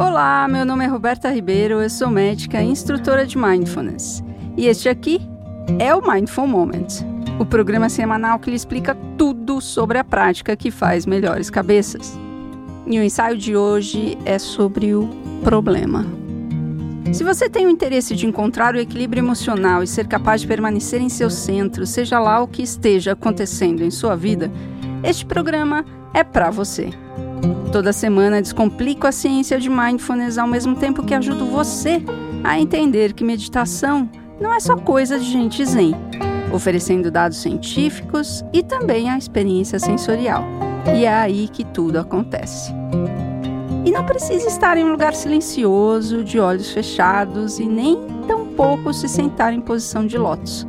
Olá, meu nome é Roberta Ribeiro, eu sou médica e instrutora de Mindfulness. E este aqui é o Mindful Moment, o programa semanal que lhe explica tudo sobre a prática que faz melhores cabeças. E o ensaio de hoje é sobre o problema. Se você tem o interesse de encontrar o equilíbrio emocional e ser capaz de permanecer em seu centro, seja lá o que esteja acontecendo em sua vida, este programa é para você. Toda semana descomplico a ciência de mindfulness ao mesmo tempo que ajudo você a entender que meditação não é só coisa de gente zen, oferecendo dados científicos e também a experiência sensorial. E é aí que tudo acontece. E não precisa estar em um lugar silencioso, de olhos fechados e nem tampouco se sentar em posição de lótus.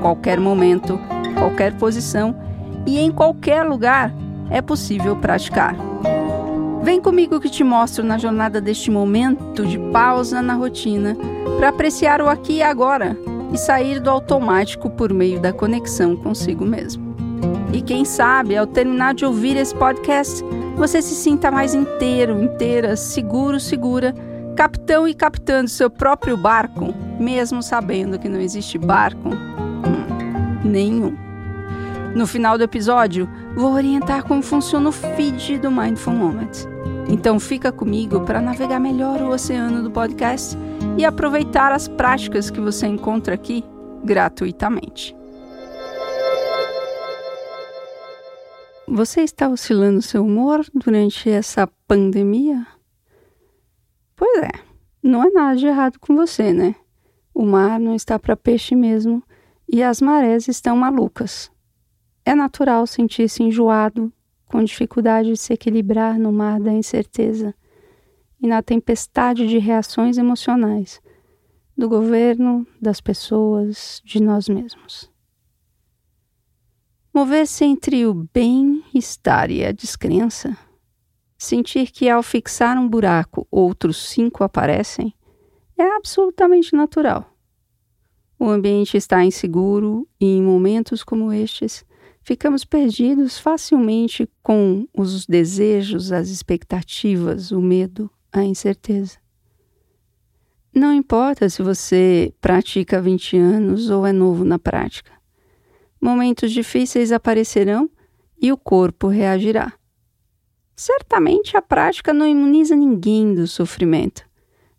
Qualquer momento, qualquer posição e em qualquer lugar é possível praticar. Vem comigo que te mostro na jornada deste momento de pausa na rotina para apreciar o aqui e agora e sair do automático por meio da conexão consigo mesmo. E quem sabe, ao terminar de ouvir esse podcast, você se sinta mais inteiro, inteira, seguro, segura, capitão e capitando seu próprio barco, mesmo sabendo que não existe barco hum, nenhum. No final do episódio, vou orientar como funciona o feed do Mindful Moment. Então fica comigo para navegar melhor o oceano do podcast e aproveitar as práticas que você encontra aqui gratuitamente. Você está oscilando seu humor durante essa pandemia? Pois é, não é nada de errado com você, né? O mar não está para peixe mesmo e as marés estão malucas. É natural sentir-se enjoado, com dificuldade de se equilibrar no mar da incerteza e na tempestade de reações emocionais do governo, das pessoas, de nós mesmos. Mover-se entre o bem-estar e a descrença, sentir que ao fixar um buraco outros cinco aparecem, é absolutamente natural. O ambiente está inseguro e, em momentos como estes, ficamos perdidos facilmente com os desejos, as expectativas, o medo, a incerteza. Não importa se você pratica há 20 anos ou é novo na prática. Momentos difíceis aparecerão e o corpo reagirá. Certamente a prática não imuniza ninguém do sofrimento.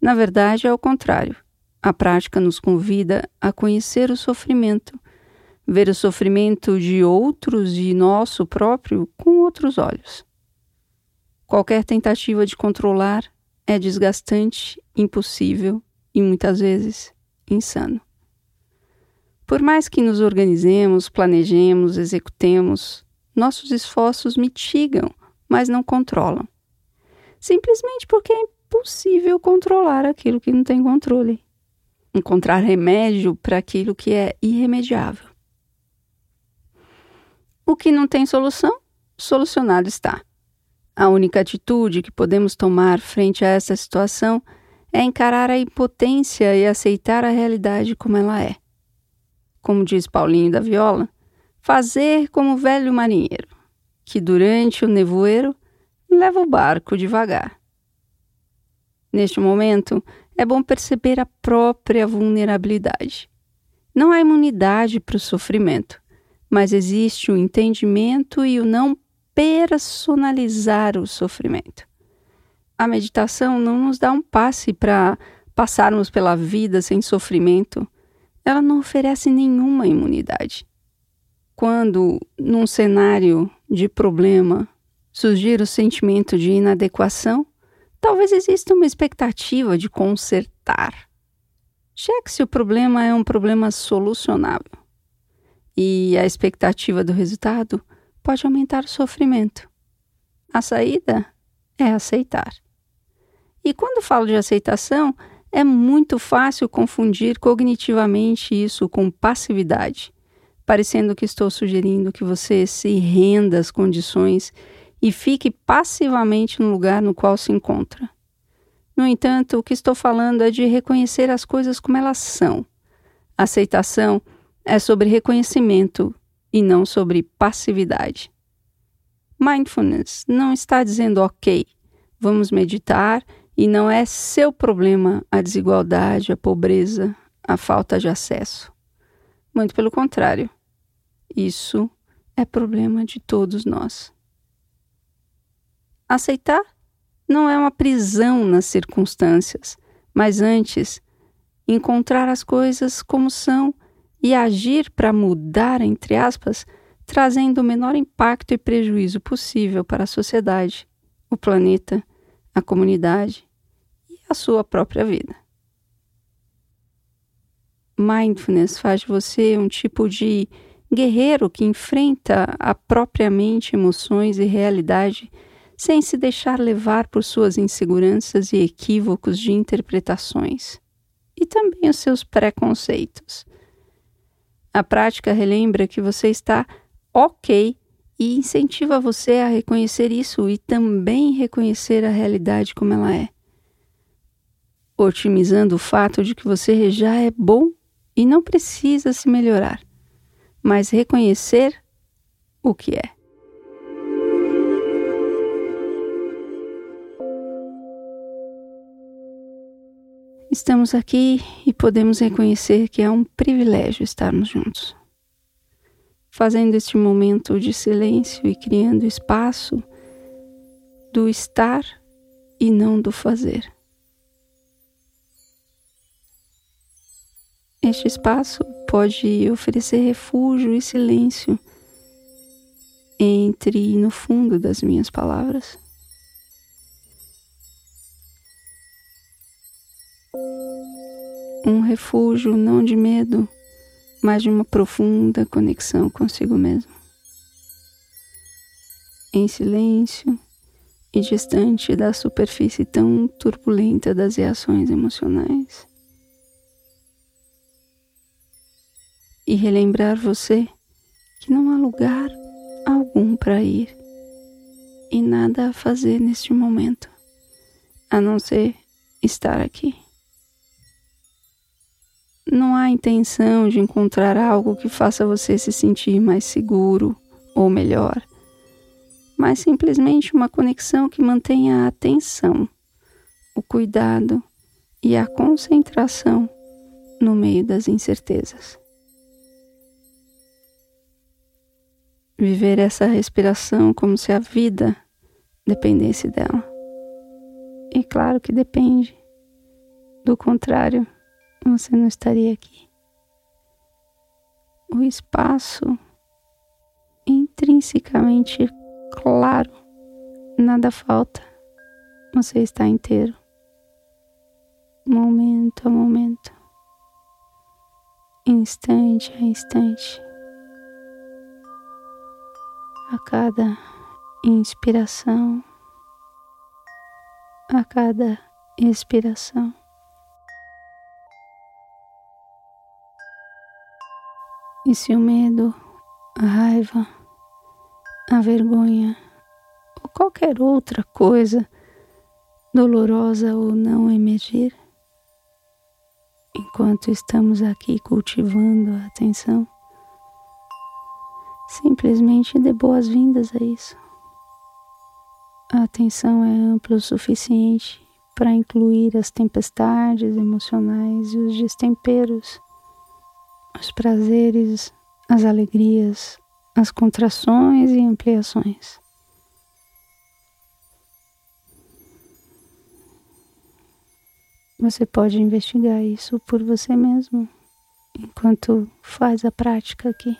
Na verdade, é o contrário. A prática nos convida a conhecer o sofrimento ver o sofrimento de outros e nosso próprio com outros olhos. Qualquer tentativa de controlar é desgastante, impossível e muitas vezes insano. Por mais que nos organizemos, planejemos, executemos, nossos esforços mitigam, mas não controlam. Simplesmente porque é impossível controlar aquilo que não tem controle. Encontrar remédio para aquilo que é irremediável. O que não tem solução, solucionado está. A única atitude que podemos tomar frente a essa situação é encarar a impotência e aceitar a realidade como ela é. Como diz Paulinho da Viola, fazer como o velho marinheiro, que durante o nevoeiro leva o barco devagar. Neste momento, é bom perceber a própria vulnerabilidade. Não há imunidade para o sofrimento mas existe o entendimento e o não personalizar o sofrimento. A meditação não nos dá um passe para passarmos pela vida sem sofrimento. Ela não oferece nenhuma imunidade. Quando, num cenário de problema, surgir o sentimento de inadequação, talvez exista uma expectativa de consertar. Cheque se o problema é um problema solucionável e a expectativa do resultado pode aumentar o sofrimento. A saída é aceitar. E quando falo de aceitação, é muito fácil confundir cognitivamente isso com passividade, parecendo que estou sugerindo que você se renda às condições e fique passivamente no lugar no qual se encontra. No entanto, o que estou falando é de reconhecer as coisas como elas são. Aceitação é sobre reconhecimento e não sobre passividade. Mindfulness não está dizendo ok, vamos meditar E não é seu problema a desigualdade, a pobreza, a falta de acesso. Muito pelo contrário, isso é problema de todos nós. Aceitar não é uma prisão nas circunstâncias, mas antes encontrar as coisas como são e agir para mudar, entre aspas, trazendo o menor impacto e prejuízo possível para a sociedade, o planeta, a comunidade e a sua própria vida. Mindfulness faz de você um tipo de guerreiro que enfrenta a própria mente, emoções e realidade sem se deixar levar por suas inseguranças e equívocos de interpretações, e também os seus preconceitos. A prática relembra que você está ok e incentiva você a reconhecer isso e também reconhecer a realidade como ela é, otimizando o fato de que você já é bom e não precisa se melhorar, mas reconhecer o que é. Estamos aqui e podemos reconhecer que é um privilégio estarmos juntos. Fazendo este momento de silêncio e criando espaço do estar e não do fazer. Este espaço pode oferecer refúgio e silêncio entre e no fundo das minhas palavras. Um refúgio não de medo, mas de uma profunda conexão consigo mesmo. Em silêncio e distante da superfície tão turbulenta das reações emocionais. E relembrar você que não há lugar algum para ir e nada a fazer neste momento, a não ser estar aqui. Não há intenção de encontrar algo que faça você se sentir mais seguro ou melhor, mas simplesmente uma conexão que mantenha a atenção, o cuidado e a concentração no meio das incertezas. Viver essa respiração como se a vida dependesse dela. E claro que depende. Do contrário, você não estaria aqui. O espaço intrinsecamente claro, nada falta, você está inteiro, momento a momento, instante a instante, a cada inspiração, a cada expiração. E se o medo, a raiva, a vergonha ou qualquer outra coisa dolorosa ou não emergir, enquanto estamos aqui cultivando a atenção, simplesmente dê boas-vindas a isso. A atenção é ampla o suficiente para incluir as tempestades emocionais e os destemperos os prazeres, as alegrias, as contrações e ampliações. Você pode investigar isso por você mesmo enquanto faz a prática aqui.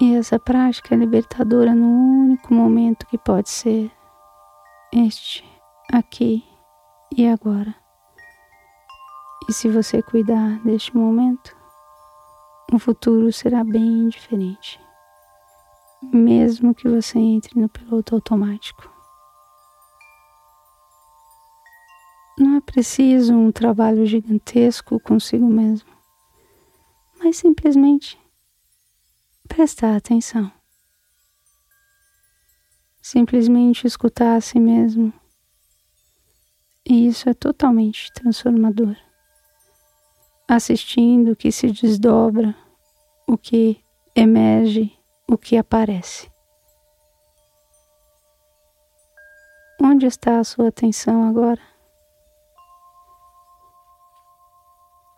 E essa prática é libertadora no único momento que pode ser este aqui e agora. E se você cuidar deste momento, o futuro será bem diferente, mesmo que você entre no piloto automático. Não é preciso um trabalho gigantesco consigo mesmo, mas simplesmente prestar atenção. Simplesmente escutar a si mesmo e isso é totalmente transformador. Assistindo o que se desdobra, o que emerge, o que aparece. Onde está a sua atenção agora?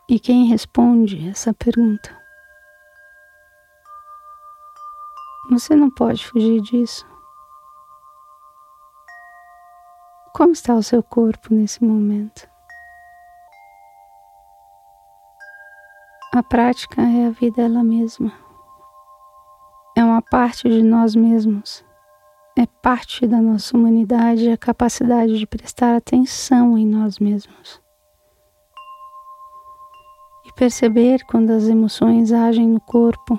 E quem responde essa pergunta? Você não pode fugir disso. Como está o seu corpo nesse momento? A prática é a vida ela mesma. É uma parte de nós mesmos. É parte da nossa humanidade a capacidade de prestar atenção em nós mesmos. E perceber quando as emoções agem no corpo,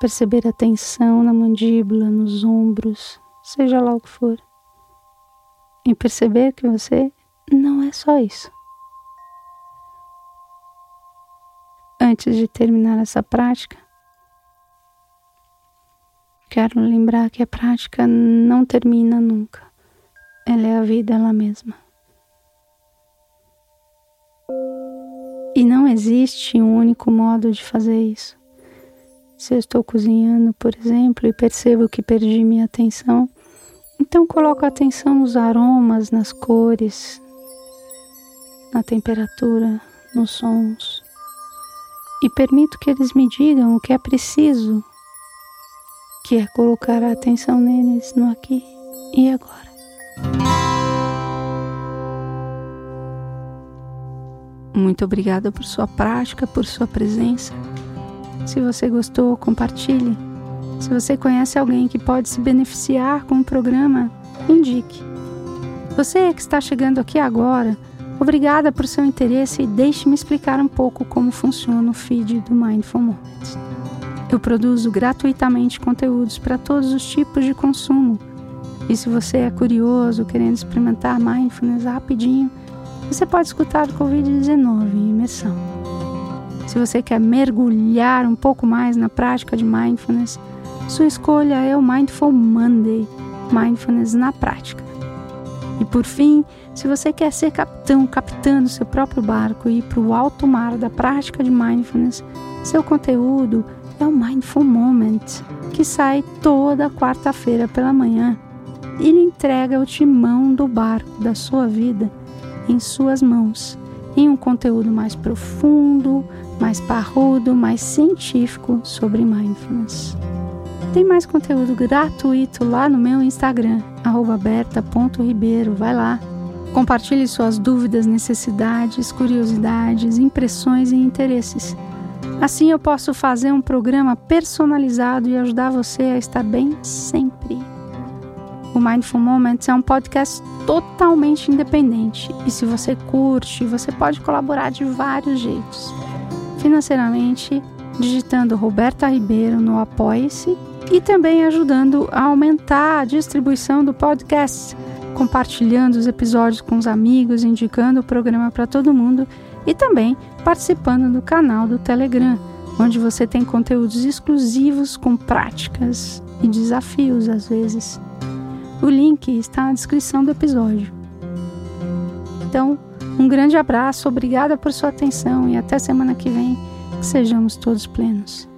perceber a tensão na mandíbula, nos ombros, seja lá o que for. E perceber que você não é só isso. Antes de terminar essa prática, quero lembrar que a prática não termina nunca. Ela é a vida ela mesma. E não existe um único modo de fazer isso. Se eu estou cozinhando, por exemplo, e percebo que perdi minha atenção, então coloco a atenção nos aromas, nas cores, na temperatura, nos sons e permito que eles me digam o que é preciso, que é colocar a atenção neles no aqui e agora. Muito obrigada por sua prática, por sua presença. Se você gostou, compartilhe. Você conhece alguém que pode se beneficiar com o programa, indique. Você que está chegando aqui agora, Obrigada por seu interesse e deixe-me explicar um pouco como funciona o feed do Mindful Moments. Eu produzo gratuitamente conteúdos para todos os tipos de consumo. E se você é curioso, querendo experimentar mindfulness rapidinho, você pode escutar o Covid-19 em imersão. Se você quer mergulhar um pouco mais na prática de mindfulness, sua escolha é o Mindful Monday Mindfulness na prática. E por fim, se você quer ser capitão, capitã do seu próprio barco e ir para o alto mar da prática de mindfulness, seu conteúdo é o Mindful Moment, que sai toda quarta-feira pela manhã e lhe entrega o timão do barco da sua vida em suas mãos, em um conteúdo mais profundo, mais parrudo, mais científico sobre mindfulness. Tem mais conteúdo gratuito lá no meu Instagram, berta.ribeiro. Vai lá. Compartilhe suas dúvidas, necessidades, curiosidades, impressões e interesses. Assim eu posso fazer um programa personalizado e ajudar você a estar bem sempre. O Mindful Moments é um podcast totalmente independente e se você curte, você pode colaborar de vários jeitos. Financeiramente, digitando Roberta Ribeiro no Apoie-se e também ajudando a aumentar a distribuição do podcast compartilhando os episódios com os amigos, indicando o programa para todo mundo e também participando do canal do Telegram, onde você tem conteúdos exclusivos com práticas e desafios às vezes. O link está na descrição do episódio. Então, um grande abraço, obrigada por sua atenção e até semana que vem, que sejamos todos plenos.